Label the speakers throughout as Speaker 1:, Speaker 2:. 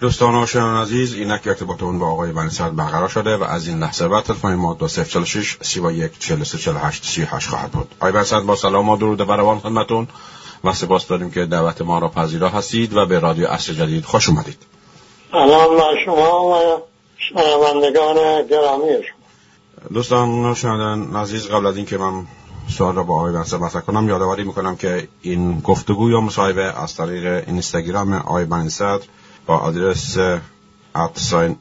Speaker 1: دوستان و شنوندگان عزیز اینک ارتباطمون با آقای بنی برقرار شده و از این لحظه بعد تلفن ما 2046 31 43 48 38 خواهد بود. آقای بنی با سلام و درود بروان خدمتون. و سپاس داریم که دعوت ما را پذیرا هستید و به رادیو اصر جدید خوش اومدید.
Speaker 2: سلام بر شما و شنوندگان گرامی شما.
Speaker 1: دوستان و شنوندگان عزیز قبل از اینکه من سوال را با آقای بنی مطرح کنم یادآوری می‌کنم که این گفتگو یا مصاحبه از طریق اینستاگرام آقای بنی با آدرس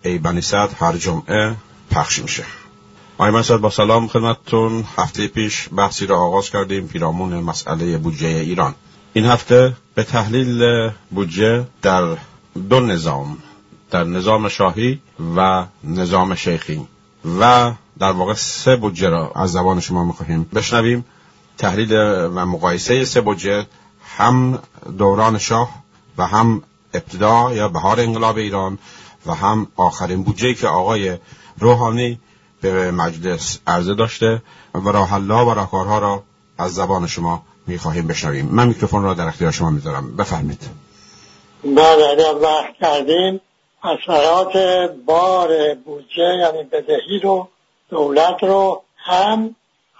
Speaker 1: ای بنیصد هر جمعه پخش میشه. آقای مسعود با سلام خدمتتون. هفته پیش بحثی را آغاز کردیم پیرامون مسئله بودجه ایران. این هفته به تحلیل بودجه در دو نظام در نظام شاهی و نظام شیخی. و در واقع سه بودجه را از زبان شما می‌خواهیم بشنویم. تحلیل و مقایسه سه بودجه هم دوران شاه و هم ابتدا یا بهار انقلاب ایران و هم آخرین بودجه که آقای روحانی به مجلس عرضه داشته و راه و راهکارها را از زبان شما می‌خواهیم بشنویم. من میکروفون را در اختیار شما می‌ذارم. بفرمید
Speaker 2: بله اگر وقت کردیم اثرات بار بودجه یعنی بدهی رو دولت رو هم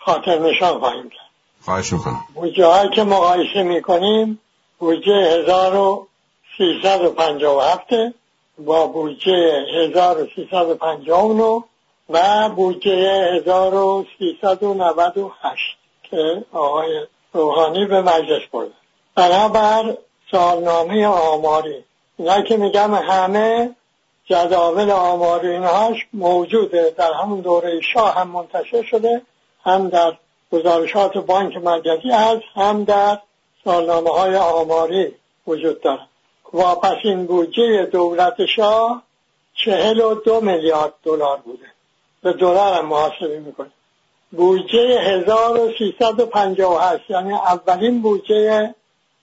Speaker 2: خاطر نشان خواهیم کرد.
Speaker 1: خواهش می‌کنم.
Speaker 2: بودجه هایی که مقایسه می‌کنیم بودجه هزار و 357 با بودجه 1359 و بودجه 1398 که آقای روحانی به مجلس برده. بنابر سالنامه آماری. اینا که میگم همه جداول آماری اینهاش موجوده. در همون دوره شاه هم منتشر شده هم در گزارشات بانک مرکزی هست هم در سالنامه های آماری وجود دارد واپسین بودجه دولت شاه چهل و دو میلیارد دلار بوده. به دلار هم محاسبه می‌کنه. بودجه 1358 یعنی اولین بودجه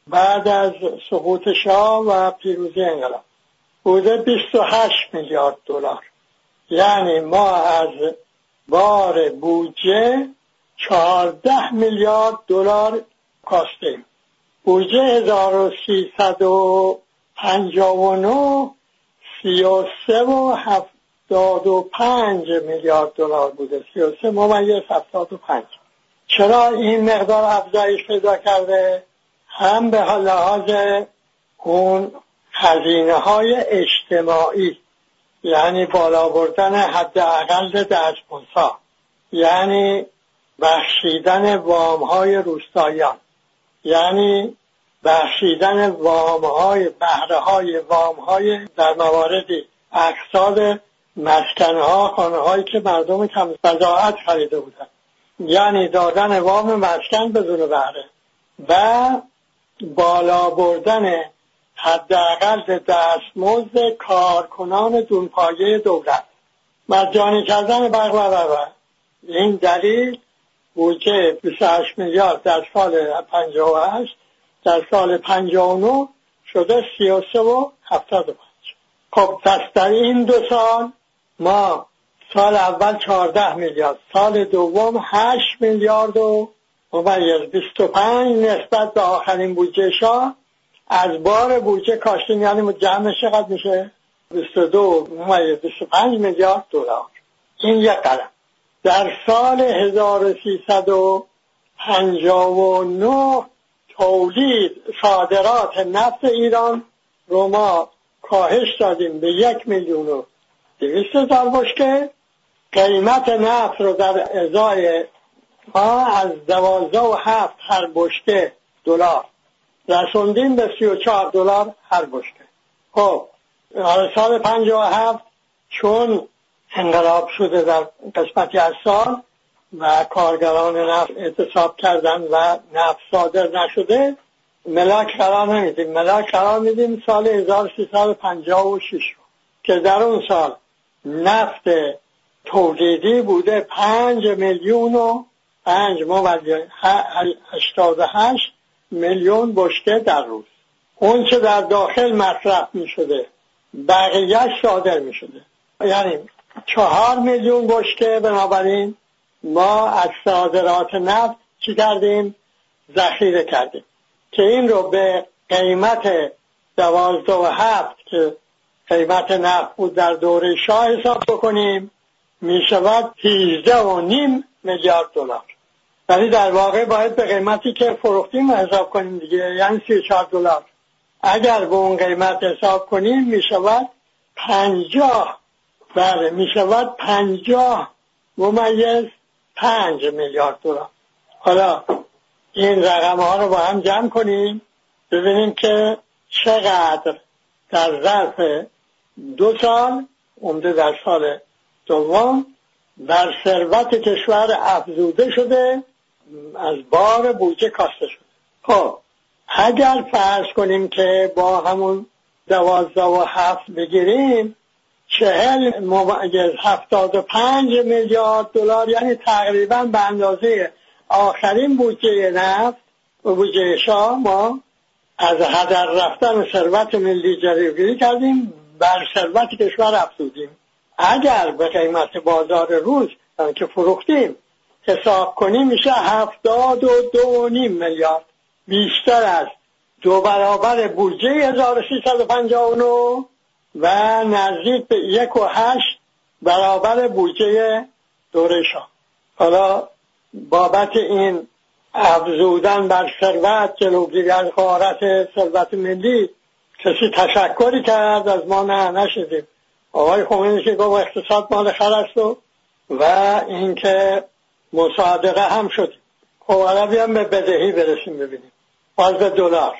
Speaker 2: بعد از سقوط شاه و پیروزی انقلاب. بوده 28 میلیارد دلار. یعنی ما از بار بودجه 14 میلیارد دلار کاستیم بودجه 1300 59 33 و 75 میلیارد دلار بوده. 33 ممیز 75 چرا این مقدار افزایش پیدا کرده؟ هم به لحاظ اون هزینه های اجتماعی یعنی بالا بردن حداقل دستمزدها یعنی بخشیدن وام های روستایان یعنی بخشیدن وام های بهره های وام های در مواردی. اقصاد مسکن ها خانه هایی که مردم کم فضاعت خریده بودن. یعنی دادن وام مسکن بدون بهره. و بالا بردن حداقل دستمزد کارکنان دونپایه دولت. مجانی کردن برق و این دلیل بودجه 28 میلیارد در سال 58 در سال 59 شده 33 و 75 خب پس در این دو سال ما سال اول 14 میلیارد سال دوم 8 میلیارد و ممیز 25 نسبت به آخرین بودجه شاه از بار بودجه کاشتیم یعنی جمع چقدر میشه؟ 22 ممیز 25 میلیارد دلار. این یک قلم. در سال 1359 تولید صادرات نفت ایران رو ما کاهش دادیم به یک میلیون و دویست هزار بشکه. قیمت نفت رو در ازای ما از دوازده و هفت هر بشکه دلار. رسوندیم به سی و چهار دلار هر بشکه. خب سال پنج و هفت چون انقلاب شده در قسمتی از سال و کارگران نفت اعتصاب کردن و نفت صادر نشده ملاک قرار نمیدیم. ملاک قرار میدیم سال 1356 که در اون سال نفت تولیدی بوده پنج میلیون و پنج موجه هشتاد هشت میلیون بشکه در روز. اون که در داخل مصرف می شده بقیه صادر می شده یعنی چهار میلیون بشکه بنابراین ما از صادرات نفت چی کردیم؟ ذخیره کردیم. که این رو به قیمت دوازده و هفت که قیمت نفت بود در دوره شاه حساب بکنیم می شود 18 و نیم میلیارد دلار. ولی در واقع باید به قیمتی که فروختیم حساب کنیم دیگه یعنی 34 دلار. اگر به اون قیمت حساب کنیم می شود 50 بله می شود 50 ممیز 5 میلیارد دلار. حالا این رقم ها رو با هم جمع کنیم ببینیم که چقدر در ظرف دو سال عمده در سال دوم در ثروت کشور افزوده شده از بار بودجه کاسته شده. خب اگر فرض کنیم که با همون دوازده و هفت بگیریم چهل ممیز هفتاد و پنج میلیارد دلار. یعنی تقریبا به اندازه آخرین بودجه نفت و بودجه شاه ما از هدر رفتن ثروت ملی جلوگیری کردیم بر ثروت کشور افزودیم. اگر به قیمت بازار روز که فروختیم حساب کنیم میشه هفتاد و دو نیم میلیارد. بیشتر از دو برابر بودجه 1359 و نزدیک به یک و هشت برابر بودجه دوره حالا بابت این افزودن بر ثروت جلوگیری از غارت ثروت ملی کسی تشکری کرد از ما؟ نه نشدیم. آقای خمینی که گفت اقتصاد مال خر است و و اینکه مصادقه هم شد. خب حالا بیام به بدهی برسیم ببینیم. باز به دلار.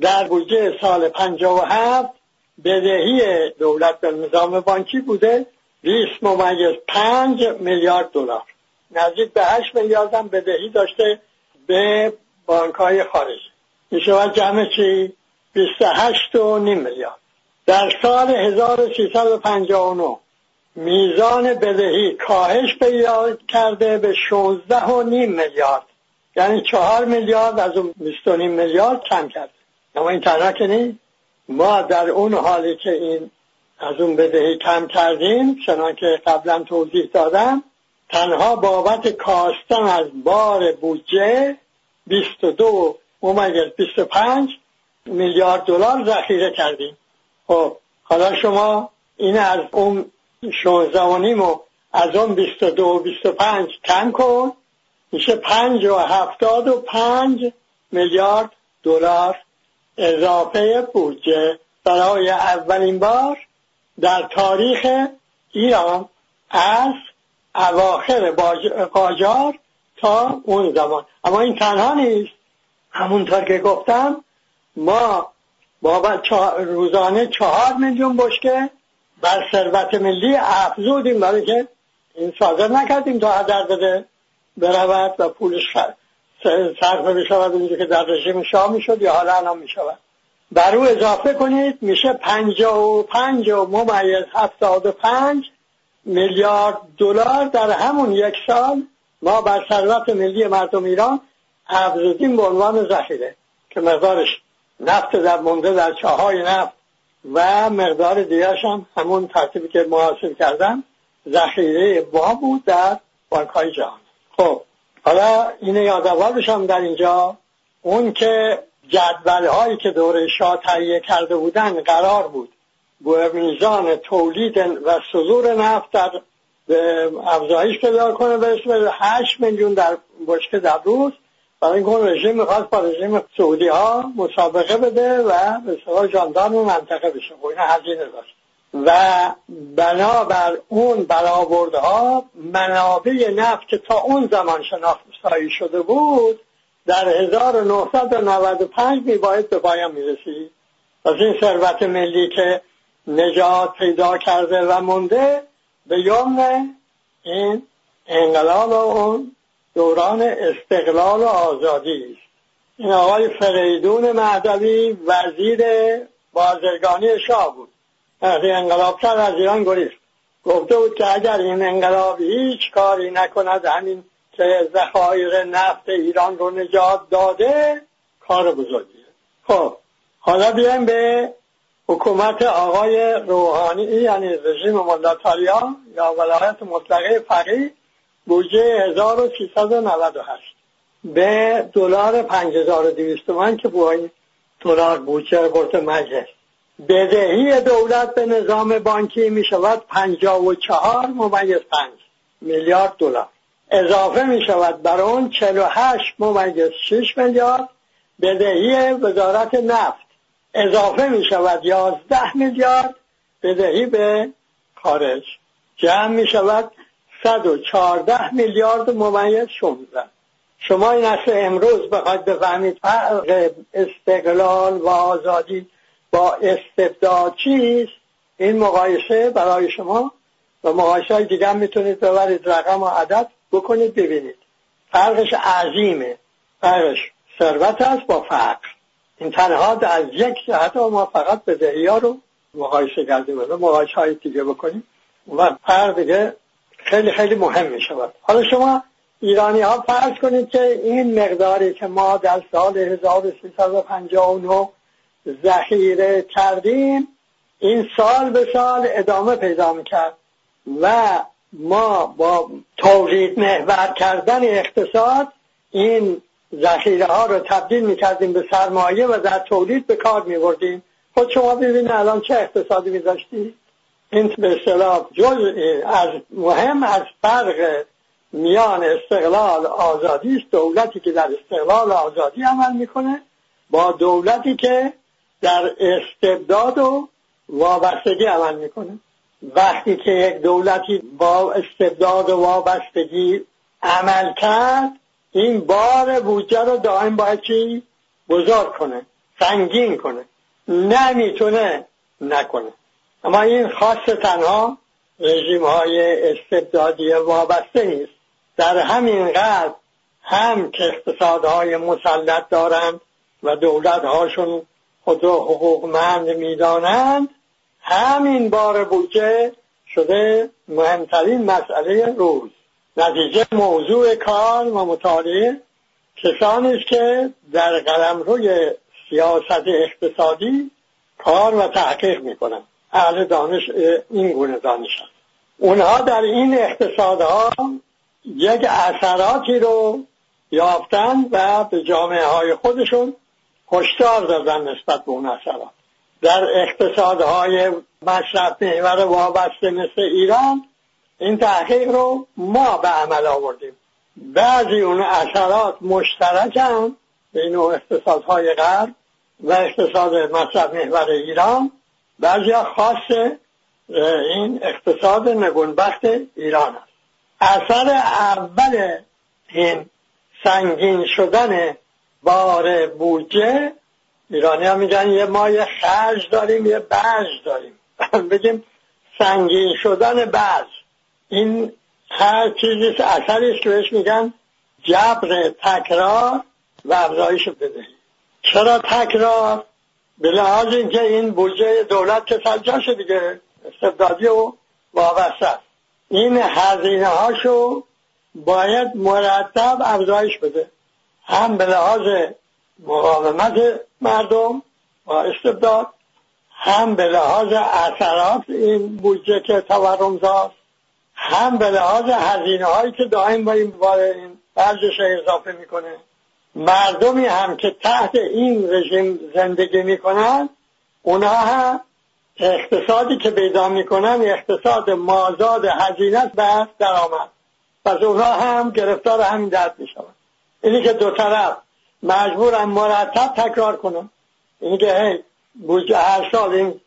Speaker 2: در بودجه سال 57 بدهی دولت به نظام بانکی بوده 20 ممیز 5 میلیارد دلار. نزدیک به 8 میلیارد هم بدهی داشته به بانک های خارجی میشه جمع چی؟ 28 و نیم میلیارد. در سال 1359 میزان بدهی کاهش پیدا کرده به 16 و نیم میلیارد. یعنی چهار میلیارد از اون 20 نیم میلیارد کم کرده. اما این تنها که نیست ما در اون حالی که این از اون بدهی کم کردیم چنان که قبلا توضیح دادم تنها بابت کاستن از بار بودجه 22 ممیز 25 میلیارد دلار ذخیره کردیم. خب حالا شما این از اون 16 و از اون 22 و 25 کم کن میشه 5 و 75 میلیارد دلار اضافه بودجه برای اولین بار در تاریخ ایران از اواخر قاجار تا اون زمان. اما این تنها نیست. همونطور که گفتم ما بابا روزانه چهار میلیون بشکه بر ثروت ملی افزودیم برای که این صادر نکردیم تا هدر بده برود و پولش صرف بشود اونجا که در رژیم شاه می‌شد یا حالا الان می‌شود. بر او اضافه کنید میشه پنجا و پنج و ممیز هفتاد و پنج میلیارد دلار در همون یک سال ما بر ثروت ملی مردم ایران افزودیم به عنوان ذخیره که مقدارش نفت در مونده در چاهای نفت و مقدار دیگرش هم همون ترتیبی که محاسب کردم ذخیره با بود در بانک های جهان. خب حالا اینه یادآور بشم در اینجا اون که جدول هایی که دوره شاه تهیه کرده بودن قرار بود. با میزان تولید و صدور نفت در افزایش پیدا کنه به اسم 8 میلیون در بشکه در روز. برای اینکه رژیم می‌خواست با رژیم سعودی ها مسابقه بده و به سوال جاندار منطقه بشه. خب این هزینه داشت. و بنابر اون ها منابع نفت تا اون زمان شناسایی شده بود در 1995 میباید به پایان می‌رسید از این ثروت ملی که نجات پیدا کرده و مونده به یوم این انقلاب اون دوران استقلال و آزادی است. این آقای فریدون مهدوی وزیر بازرگانی شاه بود. وقتی انقلاب کرد از ایران گریخت گفته بود که اگر این انقلاب هیچ کاری نکند همین که ذخایر نفت ایران رو نجات داده کار بزرگیه. خب حالا بیایم به حکومت آقای روحانی یعنی رژیم ملاتاریا یا ولایت مطلقه فقیه بودجه 1398 به دلار 5200 تومان که این دلار بودجه برد مجلس. بدهی دولت به نظام بانکی می شود 54 ممیز 5 میلیارد دلار. اضافه می شود بر اون 48 ممیز 6 میلیارد بدهی وزارت نفت. اضافه می شود 11 میلیارد بدهی به خارج. جمع می شود 114 میلیارد ممیز 16 شما این اصل امروز بخواید بفهمید فرق استقلال و آزادی با استبداد چیست این مقایسه برای شما و مقایسه های دیگه می‌تونید ببرید رقم و عدد بکنید ببینید. فرقش عظیمه. فرقش ثروت است با فقر. این تنها از یک جهت ما فقط به ها رو مقایسه کردیم. و مقایسه های دیگه بکنیم. و فرق دیگه خیلی خیلی مهم می شود حالا شما ایرانی ها فرض کنید که این مقداری که ما در سال 1359 ذخیره کردیم این سال به سال ادامه پیدا می‌کرد و ما با تولید محور کردن اقتصاد این ذخیره ها رو تبدیل می‌کردیم به سرمایه و در تولید به کار میبردیم. خود شما ببینید الان چه اقتصادی میداشتید این به اصطلاح جز از مهم از فرق میان استقلال آزادی است. دولتی که در استقلال آزادی عمل می‌کنه با دولتی که در استبداد و وابستگی عمل می‌کنه. وقتی که یک دولتی با استبداد و وابستگی عمل کرد این بار بودجه رو دائم باید چی؟ بزرگ کنه سنگین کنه. نمی‌تونه نکنه. اما این خاص تنها رژیم های استبدادی وابسته نیست. در همین قدر هم که اقتصادهای مسلط دارند و دولت هاشون خود را حقوقمند می‌دانند. همین بار بودجه شده مهمترین مسئله روز. نتیجه موضوع کار و مطالعه کسانی است که در قلم روی سیاست اقتصادی کار و تحقیق می‌کنند. اهل دانش این گونه دانش هست اونها در این اقتصادها یک اثراتی رو یافتن و به جامعه های خودشون هشدار دادن نسبت به اون اثرات. در اقتصادهای مصرف محور وابسته مثل ایران این تحقیق رو ما به عمل آوردیم. بعضی اون اثرات مشترک هم بین اقتصادهای غرب و اقتصاد مصرف محور ایران. بعضی خاص این اقتصاد نگونبخت ایران است. اثر اول این سنگین شدن بار بودجه ایرانی ها میگن یه ما یه خرج داریم یه بج داریم. بگیم سنگین شدن بج این هر چیزی اثرش که بهش میگن جبر تکرار و افزایش بدهی. چرا تکرار؟ به لحاظ اینکه این بودجه دولت که سجاشه دیگه استبدادی و وابسته. این هزینه هاشو باید مرتب افزایش بده. هم به لحاظ مقاومت مردم با استبداد هم به لحاظ اثرات این بودجه که تورم زاست هم به لحاظ هزینه هایی که دائم با این این ورزش اضافه می‌کنه. مردمی هم که تحت این رژیم زندگی می‌کنن اونها هم اقتصادی که پیدا می‌کنن اقتصاد مازاد هزینه بر درآمد. پس اونها هم گرفتار همین درد میشون اینی که دو طرف مجبورم مرتب تکرار کنم اینی که هی هر سال این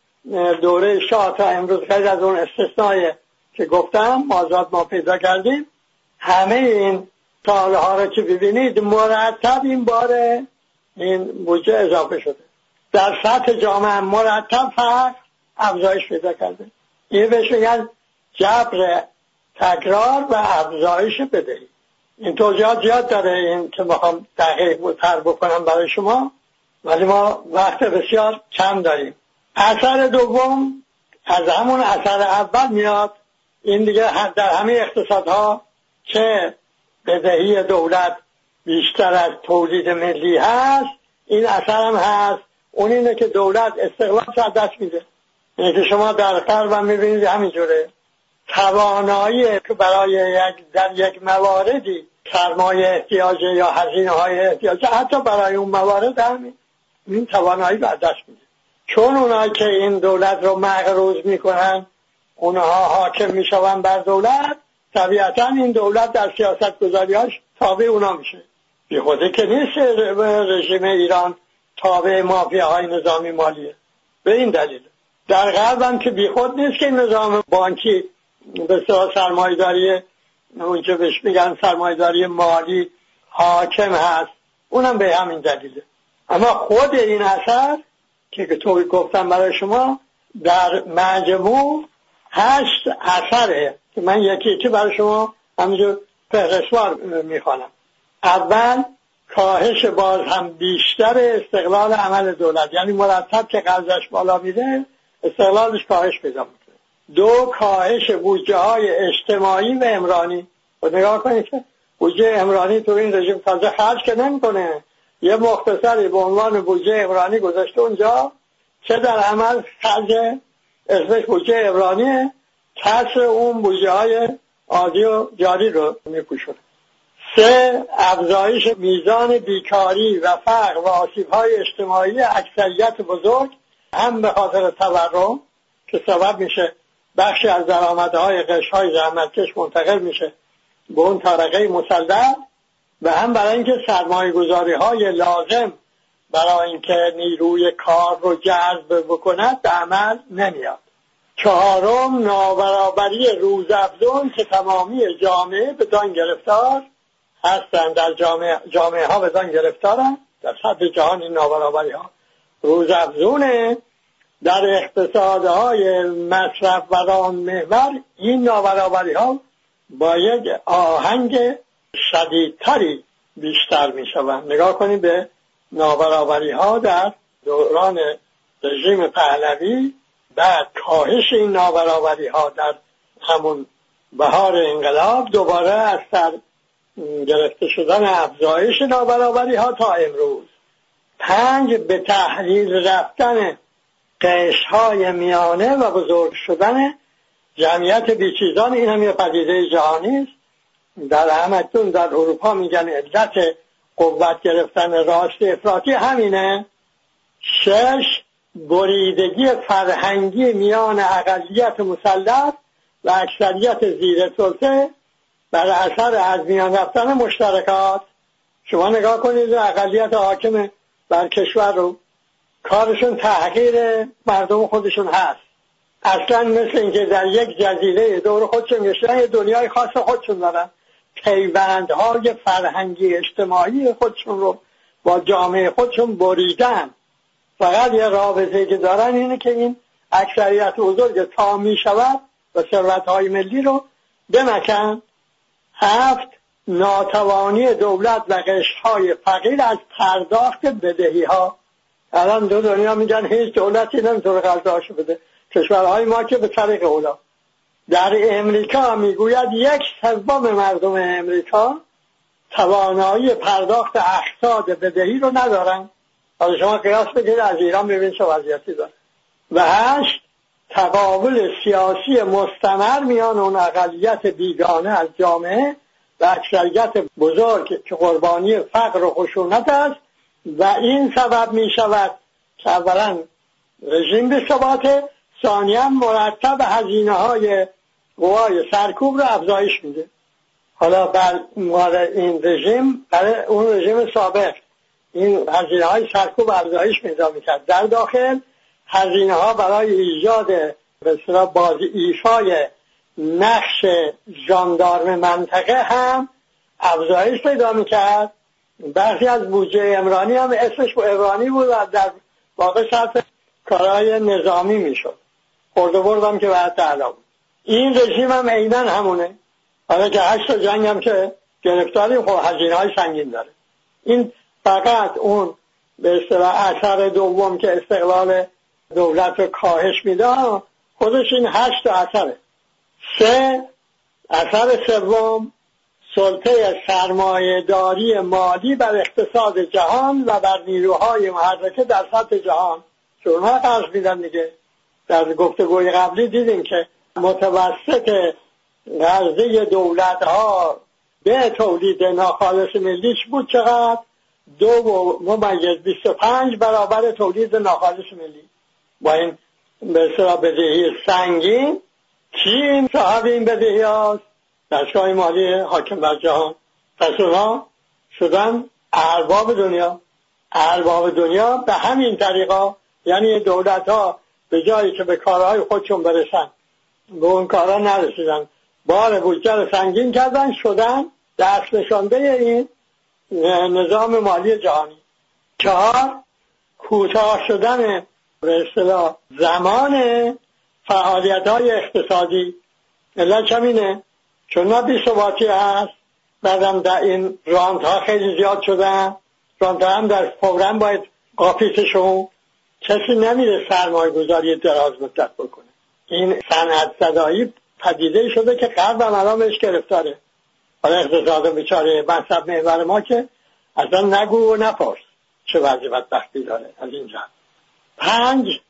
Speaker 2: دوره شاه تا امروز خیلی از اون استثنای که گفتم مازاد ما پیدا کردیم همه این سالها رو که ببینید مرتب این بار این بودجه اضافه شده. در سطح جامعه مرتب فرق افزایش پیدا کرده. این بهش میگن جبر تکرار و افزایش بدهی. این توضیحات زیاد داره این که می‌خوام دقیق تر بکنم برای شما ولی ما وقت بسیار کم داریم. اثر دوم از همون اثر اول میاد این دیگه در همه اقتصادها که بدهی دولت بیشتر از تولید ملی هست این اثر هم هست. اون اینه که دولت استقلال سر دست میده. اینه که شما در هم می‌بینید همینجوره. توانایی که برای یک در یک مواردی سرمایه احتیاج یا هزینه های احتیاج حتی برای اون موارد هم این توانایی بر دست میده چون اونایی که این دولت رو مغروز می‌کنن اونها حاکم میشون بر دولت طبیعتا این دولت در سیاست گذاریاش تابع اونا میشه. بی خوده که نیست رژیم ایران تابع های نظامی مالیه. به این دلیل. در غرب هم که بیخود نیست که نظام بانکی به سرمایداری اون که بهش میگن سرمایداری مالی حاکم هست. اونم به همین دلیله. اما خود این اثر که تو گفتم برای شما در مجموع هشت اثره که من یکی یکی برای شما همینجور فهرستوار می‌خوانم. اول کاهش باز هم بیشتر استقلال عمل دولت. یعنی مرتب که قرضش بالا میره استقلالش کاهش پیدا دو کاهش بودجه های اجتماعی و امرانی و نگاه کنید که بودجه امرانی تو این رژیم تازه خرج که نمی‌کنه. یه مختصری به عنوان بودجه امرانی گذاشته اونجا چه در عمل خرج اسمش بودجه امرانیه کسر اون بودجه های عادی و جاری رو میپوشونه. سه افزایش میزان بیکاری و فقر و آسیب های اجتماعی اکثریت بزرگ هم به خاطر تورم که سبب میشه بخشی از درآمدهای قشهای زحمتکش منتقل میشه به اون طرقه مسلط و هم برای اینکه سرمایه گذاری های لازم برای اینکه نیروی کار رو جذب بکند به عمل نمیاد. چهارم نابرابری روزافزون که تمامی جامعه به دان گرفتار هستند. در جامعه, جامعه ها به دان گرفتارن در سطح جهان این نابرابری ها روزافزونه. در اقتصادهای مصرف و محور این نابرابری ها با یک آهنگ شدیدتری بیشتر می شوند نگاه کنید به نابرابری ها در دوران رژیم پهلوی بعد کاهش این نابرابری ها در همون بهار انقلاب دوباره از سر گرفته شدن افزایش نابرابری ها تا امروز. پنج به تحلیل رفتن قش های میانه و بزرگ شدن جمعیت بیچیزان این هم یه پدیده جهانی است. در همتون در اروپا میگن علت قوت گرفتن راست افراطی همینه. شش بریدگی فرهنگی میان اقلیت مسلط و اکثریت زیر سلطه بر اثر از میان رفتن مشترکات. شما نگاه کنید اقلیت حاکم بر کشور رو. کارشون تحقیر مردم خودشون هست. اصلا مثل اینکه در یک جزیره دور خودشون گشتن یه دنیای خاص خودشون دارن. پیوندهای فرهنگی اجتماعی خودشون رو با جامعه خودشون بریدن. فقط یه رابطه که دارن اینه که این اکثریت بزرگ تا می شود و ثروت های ملی رو بمکن. هفت ناتوانی دولت و های فقیر از پرداخت بدهی ها الان دو دنیا میگن هیچ دولتی نمی‌تونه قرضاشو بده. کشورهای ما که به طریق اولا در امریکا می‌گوید یک سوم مردم امریکا توانایی پرداخت اقتصاد بدهی رو ندارن. حالا شما قیاس بگیرید از ایران ببین چه وضعیتی داره. و هشت تقابل سیاسی مستمر میان اون اقلیت بیگانه از جامعه و اکثریت بزرگ که قربانی فقر و خشونت است و این سبب می شود که اولا رژیم به ثبات ثانیا مرتب هزینه های قوای سرکوب رو افزایش میده. حالا بر این رژیم برای اون رژیم سابق این هزینه های سرکوب افزایش پیدا می‌کرد. در داخل هزینه ها برای ایجاد به بازی ایفای نقش جاندارم منطقه هم افزایش پیدا می‌کرد. برخی از بودجه امرانی هم اسمش با امرانی بود و در واقع صرف کارهای نظامی می‌شد. خورده بردم که بعد تعلا بود. این رژیم هم عینا همونه. حالا که هشت جنگ هم که گرفتاریم خب هزینه های سنگین داره. این فقط اون به اصطلاح اثر دوم که استقلال دولت رو کاهش میده خودش این هشت اثره. سه اثر سوم سلطه سرمایه داری مالی بر اقتصاد جهان و بر نیروهای محرکه در سطح جهان. چون اونها قرض میدن دیگه. در گفتگوی قبلی دیدیم که متوسط قرضه دولت ها به تولید ناخالص ملیش بود چقدر؟ دو ممیز 25 برابر تولید ناخالص ملی. با این به بدهی سنگین این صاحب این بدهی هاست. دستگاه مالی حاکم بر جهان. پس اونا شدن ارباب دنیا. ارباب دنیا به همین طریقا یعنی دولت ها به جایی که به کارهای خودشون برسن به اون کارها نرسیدن. بار بودجه رو سنگین کردن شدن دست نشانده این نظام مالی جهانی. چهار کوتاه شدن به اصطلاح زمان فعالیت های اقتصادی. علت چمینه چون ما بی ثباتی هست بعدم در این رانت ها خیلی زیاد شدن. رانت هم در فورا باید قاپیسشون کسی نمیره سرمایه گذاری دراز مدت بکنه. این صنعت صدایی پدیده شده که قرب الان بهش گرفتاره. حالا اقتصاد بیچاره مذهب محور ما که اصلا نگو و نپرس چه وضع بدبختی داره. از اینجا. پنج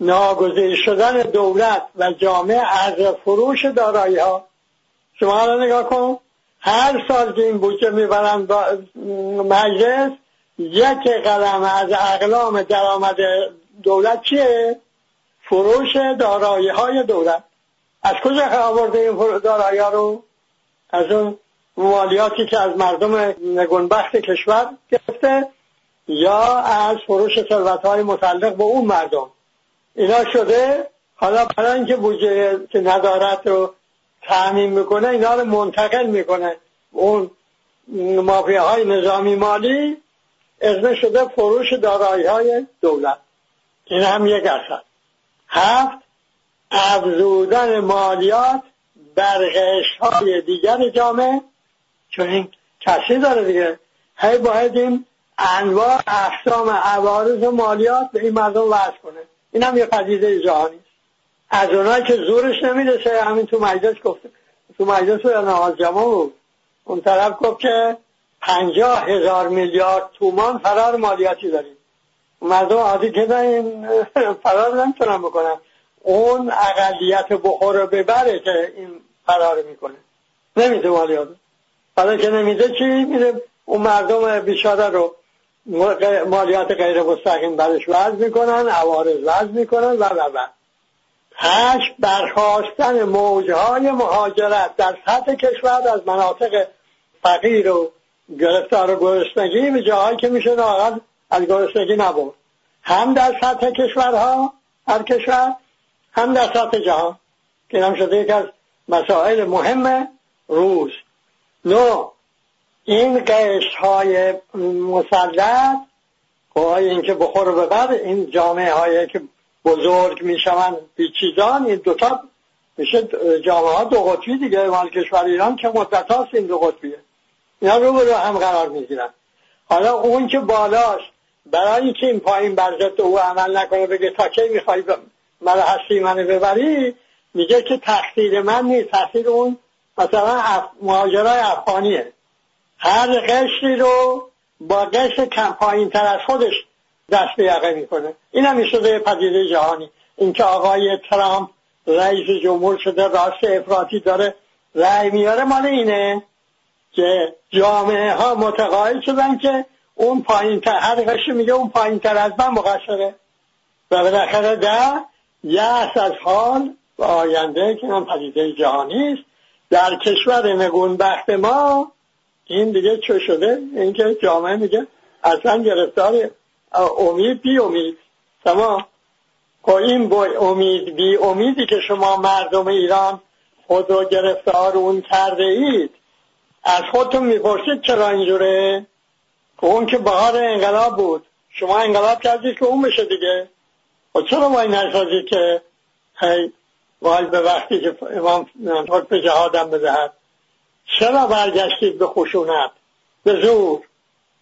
Speaker 2: ناگزیر شدن دولت و جامعه از فروش دارایی ها شما حالا نگاه کن. هر سال که این بودجه می‌برن با مجلس یک قلم از اقلام درآمد دولت چیه؟ فروش دارایی های دولت. از کجا آورده این دارایی ها رو؟ از اون مالیاتی که از مردم نگونبخت کشور گرفته یا از فروش ثروت های متعلق به اون مردم؟ اینا شده؟ حالا برای اینکه بودجه که ندارد رو تعمین می‌کنه اینا رو منتقل می‌کنه. اون های نظامی مالی اسم شده فروش دارایی های دولت. این هم یک اثر. هفت افزودن مالیات بر های دیگر جامعه. چون این کسی داره دیگه. هی باید این انواع اقسام عوارض و مالیات به این مردم وضع کنه. این هم یه پدیده جهانی. از اونایی که زورش نمی‌رسه همین تو مجلس گفته تو مجلس نواز جمع بود. اون طرف گفت که پنجاه هزار میلیارد تومان فرار مالیاتی داریم. مردم عادی که این فرار نمی‌تونن بکنن. اون اقلیت بخور رو ببره که این فرار می‌کنه. نمیده مالیات. حالا که نمیده چی میره اون مردم بیچاره رو مالیات غیر مستقیم برش وضع می‌کنن عوارض وضع می‌کنن و و و. هشت برخواستن موجهای مهاجرت در سطح کشور از مناطق فقیر و گرفتار و گرسنگی به جاهایی که میشه ناقل از گرسنگی نبود. هم در سطح کشورها هر کشور هم در سطح جهان که هم شده یک از مسائل مهم روز. نو این قشت های مسلط قوای اینکه بخور و ببر این جامعه هایی که بزرگ می‌شوند. چیزان این دوتا میشه جامعه ها دو قطبی دیگه مال کشور ایران که مدت هاست این دو قطبیه اینا رو رو هم قرار می‌گیرن. حالا اون که بالاش برای اینکه این پایین بر او عمل نکنه بگه تا کی می‌خوای من هستی منو ببری میگه که تقصیر من نیست. تقصیر اون مثلا اف... مهاجرای افغانیه. هر قشری رو با قشر کم پایین تر از خودش دست به یقه می‌کنه. این هم شده پدیده جهانی. اینکه آقای ترامپ رئیس جمهور شده راست افراطی داره رأی میاره مال اینه که جامعه ها متقاعد شدن که اون پایین تر هر میگه اون پایین تر از من مقصره. و بالاخره ده یه از حال و آینده که هم پدیده جهانی است. در کشور نگونبخت ما این دیگه چه شده؟ اینکه جامعه میگه اصلا گرفتار امید بی امید. شما با این با امید بی امیدی که شما مردم ایران خود رو گرفتار اون کرده اید از خودتون می‌پرسید چرا اینجوره؟ که اون که بهار انقلاب بود. شما انقلاب کردید که اون بشه دیگه. و خب چرا وای نسازید که هی وای به وقتی که امام به جهادم بدهد؟ چرا برگشتید به خشونت؟ به زور.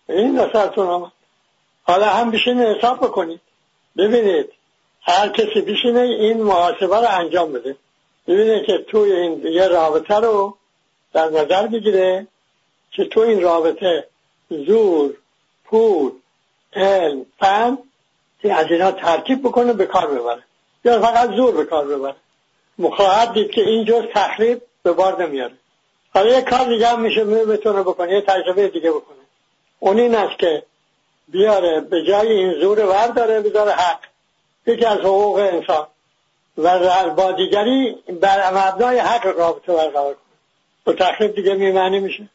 Speaker 2: این نصرتون آمد حالا هم بشین حساب بکنید. ببینید هر کسی بشینه این محاسبه رو انجام بده. ببینید که توی این یه رابطه رو در نظر بگیره که تو این رابطه زور پول علم فن از اینا ترکیب بکنه به کار ببره. یا فقط زور به کار ببره. مخواهد دید که این جز تخریب به بار نمیاره. حالا یه کار دیگه هم میشه بتونه بکنه یه تجربه دیگه بکنه. اون این است که بیاره به جای این زور ور داره بذاره حق. یکی از حقوق انسان. و با دیگری بر مبنای حق رابطه برقرار کنه. و تخریب دیگه میمعنی میشه.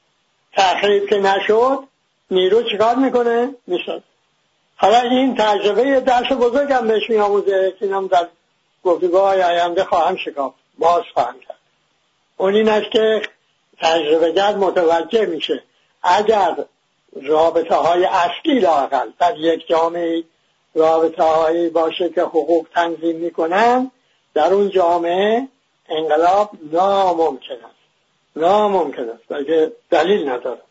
Speaker 2: تخریب که نشد نیرو چیکار می‌کنه؟ می‌شد. حالا این تجربه درس بزرگم بهش میآموزه که اینم در گفتگاه آینده خواهم شکافت. باز خواهم کرد. اون این است که تجربه گر متوجه میشه. اگر رابطه های اصلی لاقل در یک جامعه رابطه هایی باشه که حقوق تنظیم می‌کنن در اون جامعه انقلاب ناممکن است. ناممکن است. بلکه دلیل نداره.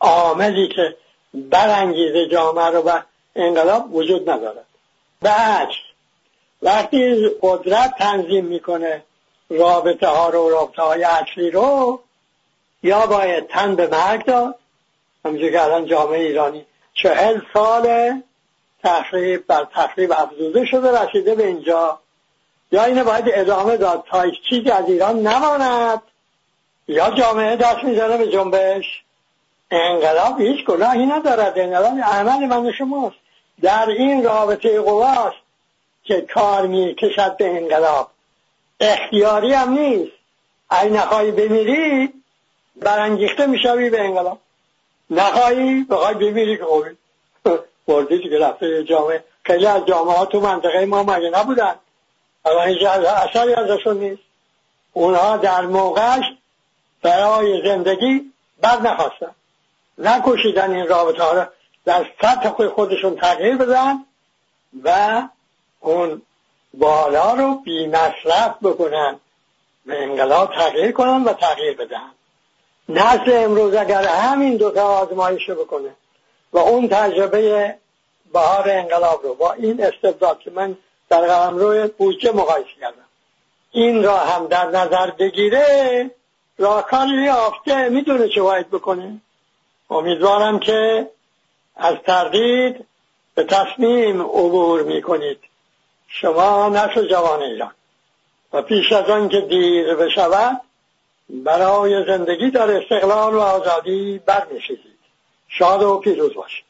Speaker 2: عاملی که برانگیزه جامعه رو به انقلاب وجود ندارد بعد وقتی قدرت تنظیم می‌کنه رابطه ها رو رابطه های اصلی رو یا باید تن به مرگ داد همونجور که الان جامعه ایرانی چهل سال تخریب بر تخریب افزوده شده رسیده به اینجا. یا اینه باید ادامه داد تا چیزی از ایران نماند. یا جامعه دست می‌زنه به جنبش. انقلاب هیچ گناهی ندارد. انقلاب عمل من شماست. در این رابطه قواست که کار می‌کشد به انقلاب. اختیاری هم نیست. اگه نخواهی بمیری برانگیخته می‌شوی به انقلاب. نخواهی بخوای بمیری که خوبی. بردی که رفته جامعه. خیلی از جامعه ها تو منطقه ما مگه نبودن. اما هیچ اثری ازشون نیست. اونها در موقعش برای زندگی بر نخواستن. نکشیدن این رابطه ها را در سطح خودشون تغییر بدن و اون بالا رو بی مصرف بکنن به انقلاب تغییر کنن و تغییر بدن. نسل امروز اگر همین دوتا آزمایش بکنه و اون تجربه بهار انقلاب رو با این استبداد که من در قلم روی بودجه مقایسه کردم این را هم در نظر بگیره راکان یافته می‌دونه چه باید بکنه. امیدوارم که از تردید به تصمیم عبور می‌کنید. شما نسل جوان ایران و پیش از آن که دیر بشود برای زندگی در استقلال و آزادی برمیخیزید. شاد و پیروز باشید.